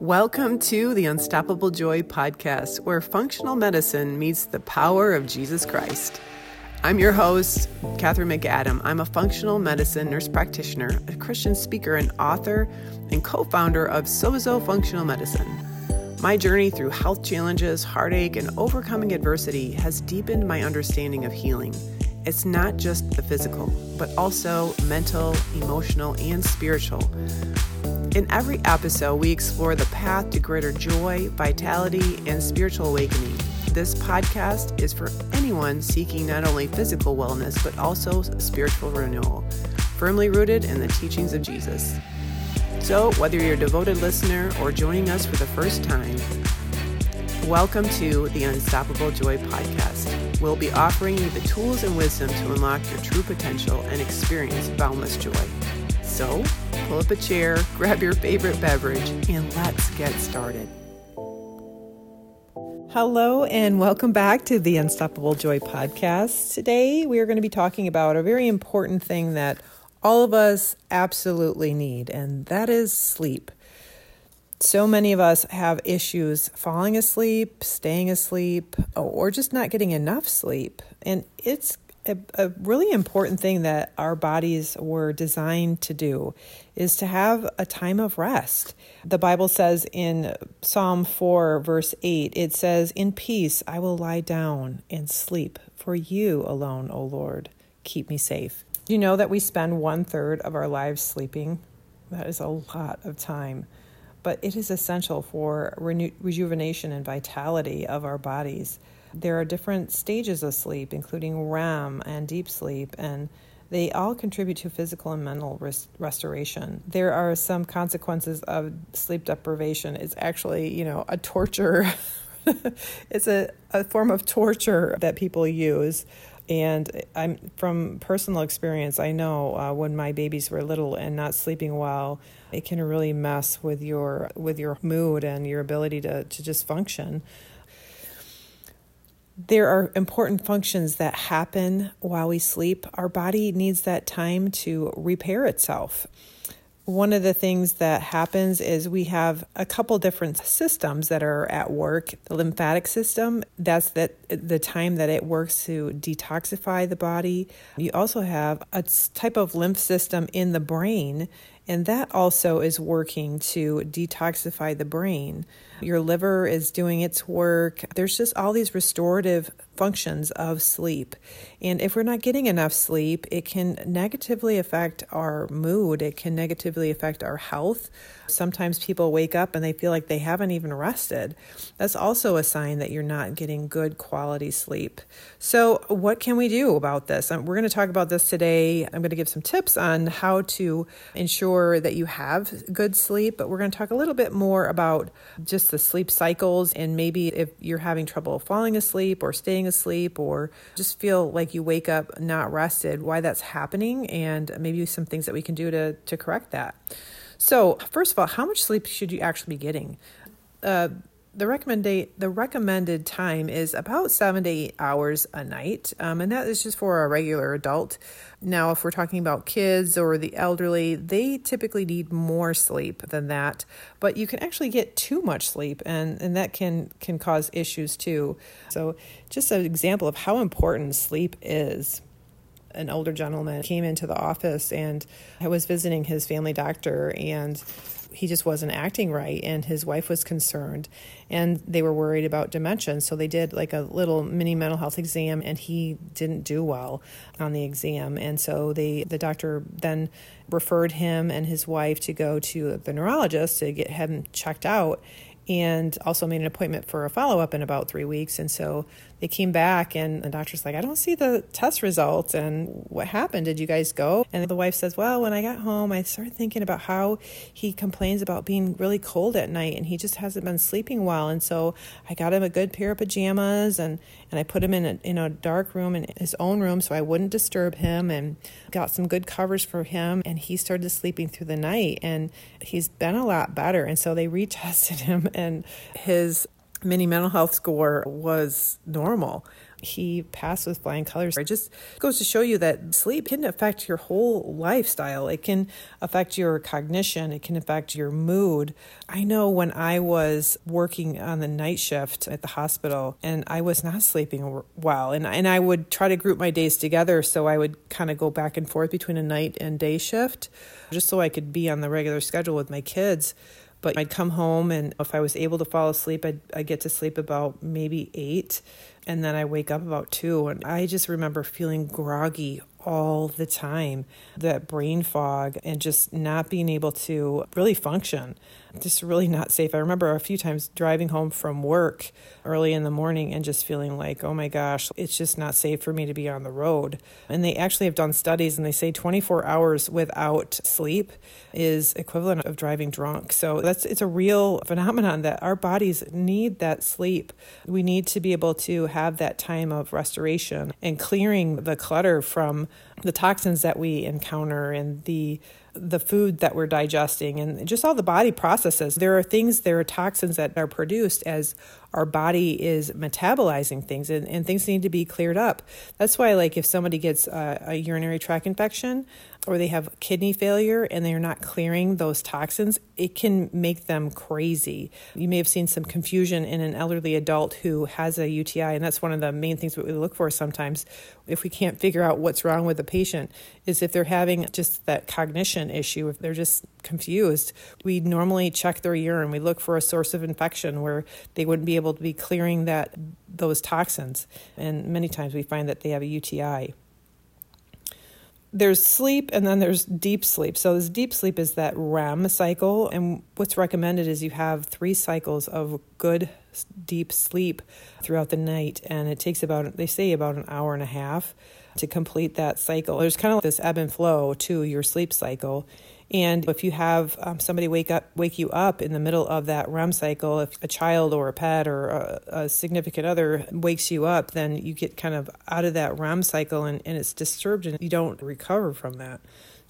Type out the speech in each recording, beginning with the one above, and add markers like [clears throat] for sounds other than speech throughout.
Welcome to the Unstoppable Joy podcast, where functional medicine meets the power of Jesus Christ. I'm your host, Kathryn McAdam. I'm a functional medicine nurse practitioner, a Christian speaker, and author, and co founder of Sozo Functional Medicine. My journey through health challenges, heartache, and overcoming adversity has deepened my understanding of healing. It's not just the physical, but also mental, emotional, and spiritual. In every episode, we explore the path to greater joy, vitality, and spiritual awakening. This podcast is for anyone seeking not only physical wellness, but also spiritual renewal, firmly rooted in the teachings of Jesus. So, whether you're a devoted listener or joining us for the first time, welcome to the Unstoppable Joy podcast. We'll be offering you the tools and wisdom to unlock your true potential and experience boundless joy. So, pull up a chair, grab your favorite beverage, and let's get started. Hello, and welcome back to the Unstoppable Joy podcast. Today, we are going to be talking about a very important thing that all of us absolutely need, and that is sleep. So many of us have issues falling asleep, staying asleep, or just not getting enough sleep. And it's a, a, really important thing that our bodies were designed to do is to have a time of rest. The Bible says in Psalm 4, verse 8, it says, In peace I will lie down and sleep, for you alone, O Lord, keep me safe. You know that we spend one third of our lives sleeping? That is a lot of time. But it is essential for reju- rejuvenation and vitality of our bodies. There are different stages of sleep, including REM and deep sleep, and they all contribute to physical and mental res- restoration. There are some consequences of sleep deprivation. It's actually, you know, a torture. [laughs] it's a, a form of torture that people use. And I'm from personal experience. I know uh, when my babies were little and not sleeping well, it can really mess with your with your mood and your ability to to just function there are important functions that happen while we sleep. Our body needs that time to repair itself. One of the things that happens is we have a couple different systems that are at work. The lymphatic system, that's that the time that it works to detoxify the body. You also have a type of lymph system in the brain, and that also is working to detoxify the brain. Your liver is doing its work. There's just all these restorative functions of sleep. And if we're not getting enough sleep, it can negatively affect our mood, it can negatively affect our health. Sometimes people wake up and they feel like they haven't even rested. That's also a sign that you're not getting good quality sleep. So, what can we do about this? Um, we're going to talk about this today. I'm going to give some tips on how to ensure that you have good sleep, but we're going to talk a little bit more about just the sleep cycles and maybe if you're having trouble falling asleep or staying asleep or just feel like you wake up not rested, why that's happening, and maybe some things that we can do to, to correct that. So, first of all, how much sleep should you actually be getting? Uh, the recommended the recommended time is about seven to eight hours a night, um, and that is just for a regular adult. Now, if we're talking about kids or the elderly, they typically need more sleep than that. But you can actually get too much sleep, and and that can can cause issues too. So, just an example of how important sleep is an older gentleman came into the office and I was visiting his family doctor and he just wasn't acting right and his wife was concerned and they were worried about dementia so they did like a little mini mental health exam and he didn't do well on the exam and so they the doctor then referred him and his wife to go to the neurologist to get him checked out and also made an appointment for a follow up in about three weeks. And so they came back, and the doctor's like, I don't see the test results. And what happened? Did you guys go? And the wife says, Well, when I got home, I started thinking about how he complains about being really cold at night and he just hasn't been sleeping well. And so I got him a good pair of pajamas and, and I put him in a, in a dark room in his own room so I wouldn't disturb him and got some good covers for him. And he started sleeping through the night and he's been a lot better. And so they [laughs] retested him and his mini mental health score was normal. he passed with flying colors. It just goes to show you that sleep can affect your whole lifestyle. It can affect your cognition, it can affect your mood. I know when I was working on the night shift at the hospital and I was not sleeping well, and, and I would try to group my days together so I would kind of go back and forth between a night and day shift just so I could be on the regular schedule with my kids. But I'd come home, and if I was able to fall asleep, I'd, I'd get to sleep about maybe eight, and then I wake up about two. And I just remember feeling groggy all the time. That brain fog and just not being able to really function just really not safe. I remember a few times driving home from work early in the morning and just feeling like, oh my gosh, it's just not safe for me to be on the road. And they actually have done studies and they say 24 hours without sleep is equivalent of driving drunk. So that's it's a real phenomenon that our bodies need that sleep. We need to be able to have that time of restoration and clearing the clutter from the toxins that we encounter and the the food that we're digesting and just all the body processes. There are things, there are toxins that are produced as our body is metabolizing things and, and things need to be cleared up. That's why, like, if somebody gets a, a urinary tract infection, or they have kidney failure and they're not clearing those toxins, it can make them crazy. You may have seen some confusion in an elderly adult who has a UTI, and that's one of the main things that we look for sometimes if we can't figure out what's wrong with the patient is if they're having just that cognition issue, if they're just confused. We normally check their urine. We look for a source of infection where they wouldn't be able to be clearing that those toxins. And many times we find that they have a UTI there's sleep and then there's deep sleep. So this deep sleep is that REM cycle and what's recommended is you have 3 cycles of good deep sleep throughout the night and it takes about they say about an hour and a half to complete that cycle. There's kind of like this ebb and flow to your sleep cycle and if you have um, somebody wake up, wake you up in the middle of that REM cycle, if a child or a pet or a, a significant other wakes you up, then you get kind of out of that REM cycle and, and it's disturbed and you don't recover from that.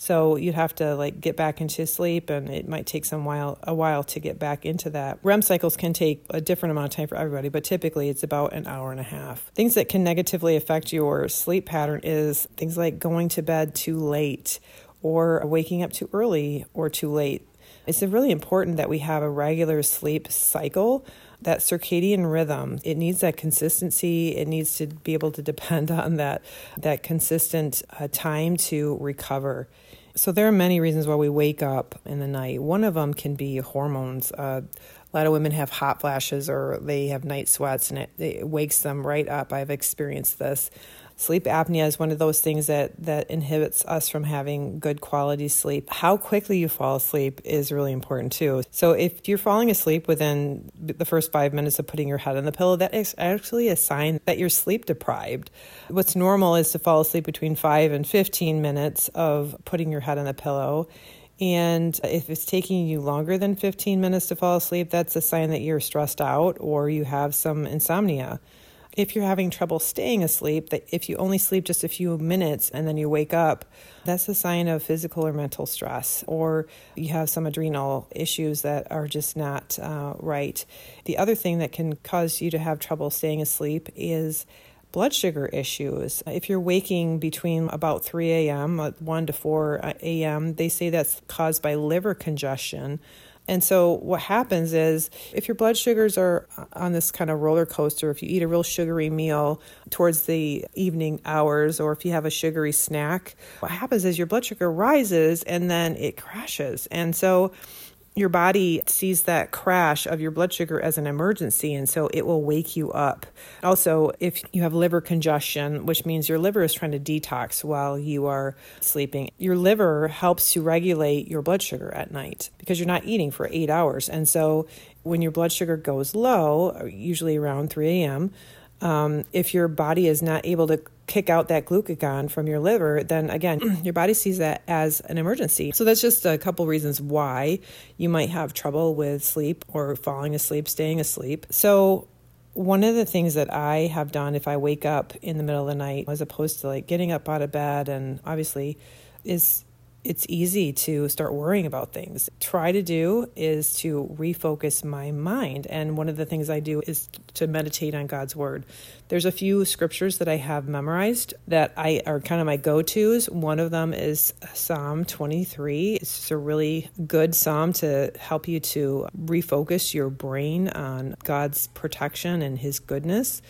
So you'd have to like get back into sleep, and it might take some while a while to get back into that. REM cycles can take a different amount of time for everybody, but typically it's about an hour and a half. Things that can negatively affect your sleep pattern is things like going to bed too late or waking up too early or too late. It's really important that we have a regular sleep cycle, that circadian rhythm. It needs that consistency. It needs to be able to depend [laughs] on that that consistent uh, time to recover. So there are many reasons why we wake up in the night. One of them can be hormones. Uh, a lot of women have hot flashes or they have night sweats and it, it wakes them right up. I've experienced this sleep apnea is one of those things that that inhibits us from having good quality sleep. How quickly you fall asleep is really important too. So if you're falling asleep within the first 5 minutes of putting your head on the pillow, that is actually a sign that you're sleep deprived. What's normal is to fall asleep between 5 and 15 minutes of putting your head on the pillow. And if it's taking you longer than 15 minutes to fall asleep, that's a sign that you're stressed out or you have some insomnia if you're having trouble staying asleep, that if you only sleep just a few minutes and then you wake up, that's a sign of physical or mental stress, or you have some adrenal issues that are just not uh, right. The other thing that can cause you to have trouble staying asleep is blood sugar issues. If you're waking between about 3 a.m., uh, 1 to 4 uh, a.m., they say that's caused by liver congestion and so what happens is if your blood sugars are on this kind of roller coaster, if you eat a real sugary meal towards the evening hours, or if you have a sugary snack, what happens is your blood sugar rises and then it crashes. And so your body sees that crash of your blood sugar as an emergency, and so it will wake you up. Also, if you have liver congestion, which means your liver is trying to detox while you are sleeping, your liver helps to regulate your blood sugar at night because you're not eating for eight hours. And so, when your blood sugar goes low, usually around 3 a.m., um, if your body is not able to kick out that glucagon from your liver, then again, [clears throat] your body sees that as an emergency. So that's just a couple reasons why you might have trouble with sleep or falling asleep, staying asleep. So one of the things that I have done if I wake up in the middle of the night, as opposed to like getting up out of bed and obviously is it's easy to start worrying about things. Try to do is to refocus my mind. And one of the things I do is to meditate on God's word. There's a few scriptures that I have memorized that I are kind of my go-tos. One of them is Psalm 23. It's just a really good psalm to help you to refocus your brain on God's protection and his goodness.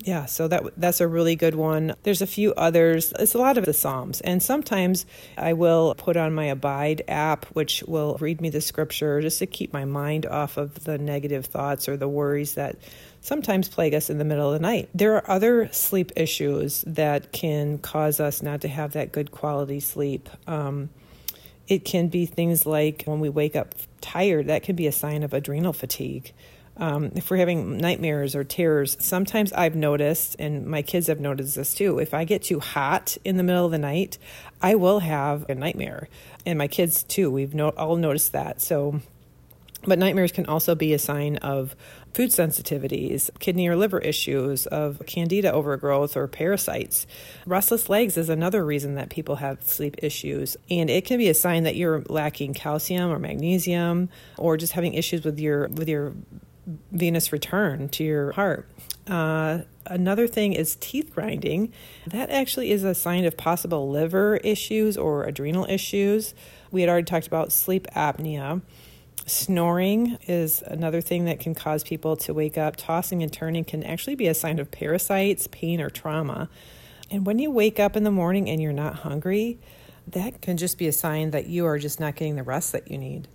Yeah, so that that's a really good one. There's a few others. It's a lot of the Psalms, and sometimes I will put on my Abide app, which will read me the scripture just to keep my mind off of the negative thoughts or the worries that sometimes plague us in the middle of the night. There are other sleep issues that can cause us not to have that good quality sleep. Um, it can be things like when we wake up tired, that can be a sign of adrenal fatigue um, if we're having nightmares or terrors, sometimes I've noticed, and my kids have noticed this too, if I get too hot in the middle of the night, I will have a nightmare. And my kids too, we've no- all noticed that. So, but nightmares can also be a sign of food sensitivities, kidney or liver issues, of candida overgrowth or parasites. Restless legs is another reason that people have sleep issues, and it can be a sign that you're lacking calcium or magnesium or just having issues with your with your venous return to your heart. Uh, another thing is teeth grinding. That actually is a sign of possible liver issues or adrenal issues. We had already talked about sleep apnea. Snoring is another thing that can cause people to wake up. Tossing and turning can actually be a sign of parasites, pain, or trauma. And when you wake up in the morning and you're not hungry, that can just be a sign that you are just not getting the rest that you need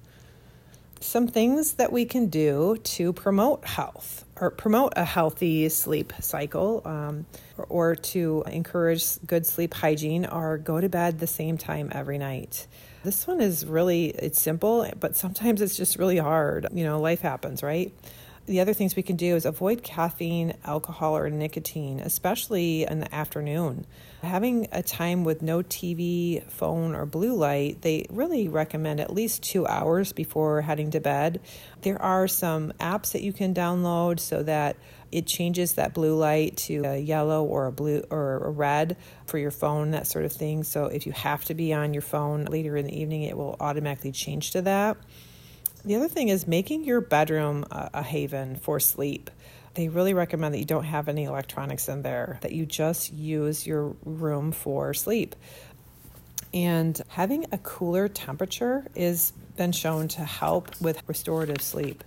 some things that we can do to promote health or promote a healthy sleep cycle um, or, or, to encourage good sleep hygiene are go to bed the same time every night. This one is really it's simple but sometimes it's just really hard. You know life happens right the other things we can do is avoid caffeine, alcohol, or nicotine, especially in the afternoon. Having a time with no TV, phone, or blue light, they really recommend at least two hours before heading to bed. There are some apps that you can download so that it changes that blue light to a yellow or a blue or a red for your phone, that sort of thing. So if you have to be on your phone later in the evening, it will automatically change to that. The other thing is making your bedroom a, a haven for sleep. They really recommend that you don't have any electronics in there, that you just use your room for sleep. And having a cooler temperature is been shown to help with restorative sleep.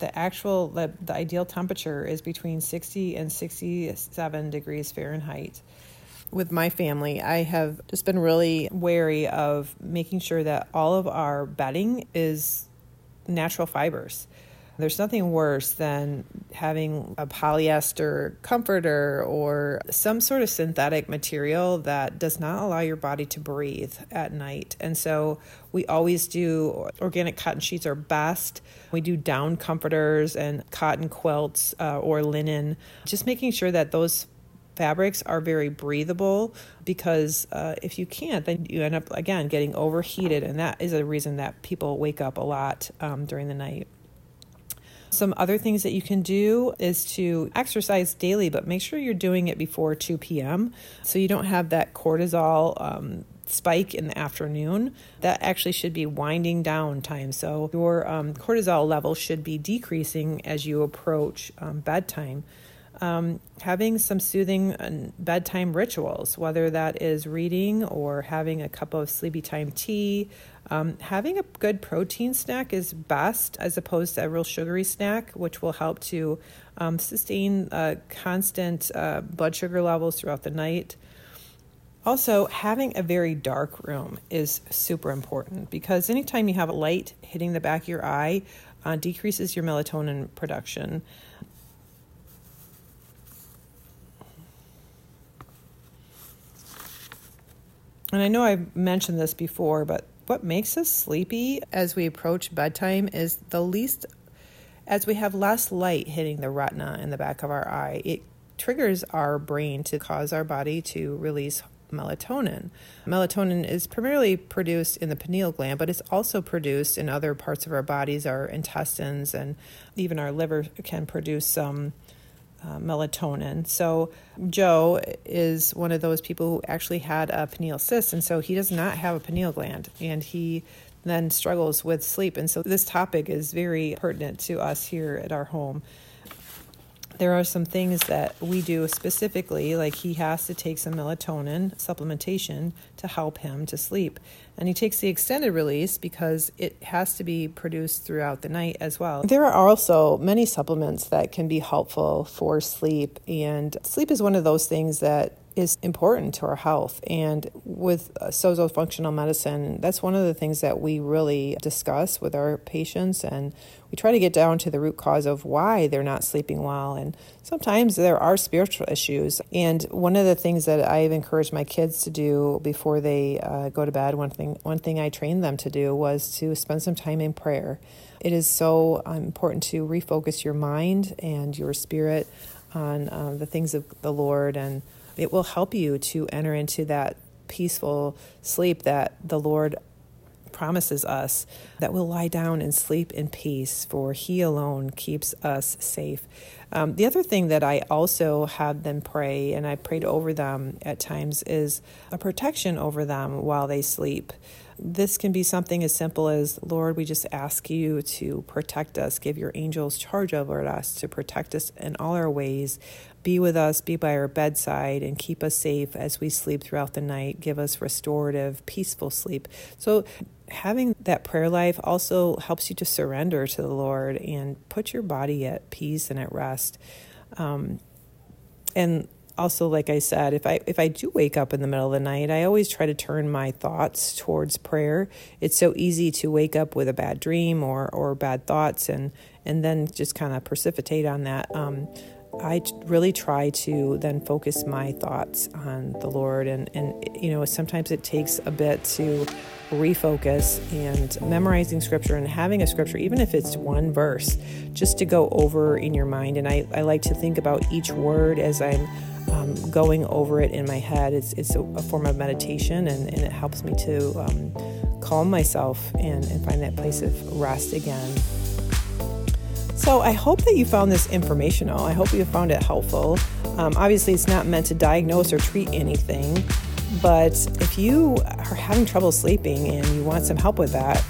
The actual the, the ideal temperature is between 60 and 67 degrees Fahrenheit with my family, I have just been really wary of making sure that all of our bedding is natural fibers. There's nothing worse than having a polyester comforter or some sort of synthetic material that does not allow your body to breathe at night. And so we always do organic cotton sheets are best. We do down comforters and cotton quilts uh, or linen, just making sure that those fabrics are very breathable because uh, if you can't, then you end up again getting overheated, and that is a reason that people wake up a lot um, during the night. Some other things that you can do is to exercise daily, but make sure you're doing it before 2 p.m. so you don't have that cortisol um, spike in the afternoon. That actually should be winding down time. So your um, cortisol level should be decreasing as you approach um, bedtime um, having some soothing bedtime rituals, whether that is reading or having a cup of sleepy time tea. Um, having a good protein snack is best as opposed to a real sugary snack, which will help to um, sustain uh, constant uh, blood sugar levels throughout the night. Also, having a very dark room is super important because anytime you have a light hitting the back of your eye, uh, decreases your melatonin production. And I know I've mentioned this before, but what makes us sleepy as we approach bedtime is the least, as we have less light hitting the retina in the back of our eye, it triggers our brain to cause our body to release melatonin. Melatonin is primarily produced in the pineal gland, but it's also produced in other parts of our bodies, our intestines, and even our liver can produce some uh, melatonin. So, Joe is one of those people who actually had a pineal cyst, and so he does not have a pineal gland, and he then struggles with sleep. And so, this topic is very pertinent to us here at our home there are some things that we do specifically, like he has to take some melatonin supplementation to help him to sleep. And he takes the extended release because it has to be produced throughout the night as well. There are also many supplements that can be helpful for sleep, and sleep is one of those things that is important to our health. And with uh, Sozo Functional Medicine, that's one of the things that we really discuss with our patients. And we try to get down to the root cause of why they're not sleeping well. And sometimes there are spiritual issues. And one of the things that I've encouraged my kids to do before they uh, go to bed, one thing, one thing I trained them to do was to spend some time in prayer. It is so um, important to refocus your mind and your spirit on uh, the things of the Lord and it will help you to enter into that peaceful sleep that the Lord promises us that we'll lie down and sleep in peace, for He alone keeps us safe. Um, the other thing that I also have them pray, and I prayed over them at times, is a protection over them while they sleep. This can be something as simple as Lord, we just ask you to protect us, give your angels charge over us to protect us in all our ways. Be with us, be by our bedside, and keep us safe as we sleep throughout the night. Give us restorative, peaceful sleep. So, having that prayer life also helps you to surrender to the Lord and put your body at peace and at rest. Um, and also like i said if i if i do wake up in the middle of the night i always try to turn my thoughts towards prayer it's so easy to wake up with a bad dream or or bad thoughts and and then just kind of precipitate on that um, I really try to then focus my thoughts on the Lord, and and you know sometimes it takes a bit to refocus and memorizing scripture and having a scripture, even if it's one verse, just to go over in your mind. And I, I like to think about each word as I'm um, going over it in my head. It's, it's a, form of meditation and, and, it helps me to um, calm myself and, and find that place of rest again. So I hope that you found this informational. I hope you found it helpful. Um, obviously, it's not meant to diagnose or treat anything, but if you are having trouble sleeping and you want some help with that,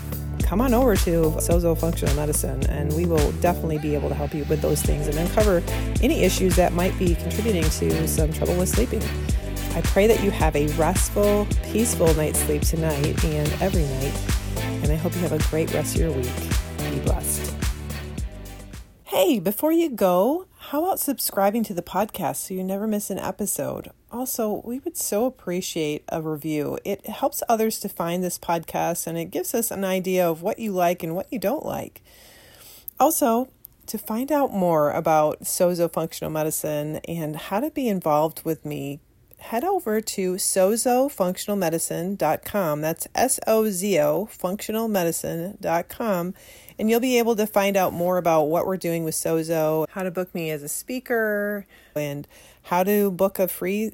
come on over to Sozo Functional Medicine and we will definitely be able to help you with those things and uncover any issues that might be contributing to some trouble with sleeping. I pray that you have a restful, peaceful night's sleep tonight and every night. And I hope you have a great rest of your week. Be blessed. Hey, before you go, how about subscribing to the podcast so you never miss an episode? Also, we would so appreciate a review. It helps others to find this podcast and it gives us an idea of what you like and what you don't like. Also, to find out more about Sozo Functional Medicine and how to be involved with me, head over to sozofunctionalmedicine.com. That's S O Z O functionalmedicine.com and you'll be able to find out more about what we're doing with Sozo, how to book me as a speaker, and how to book a free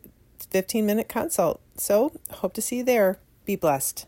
15 minute consult. So, hope to see you there. Be blessed.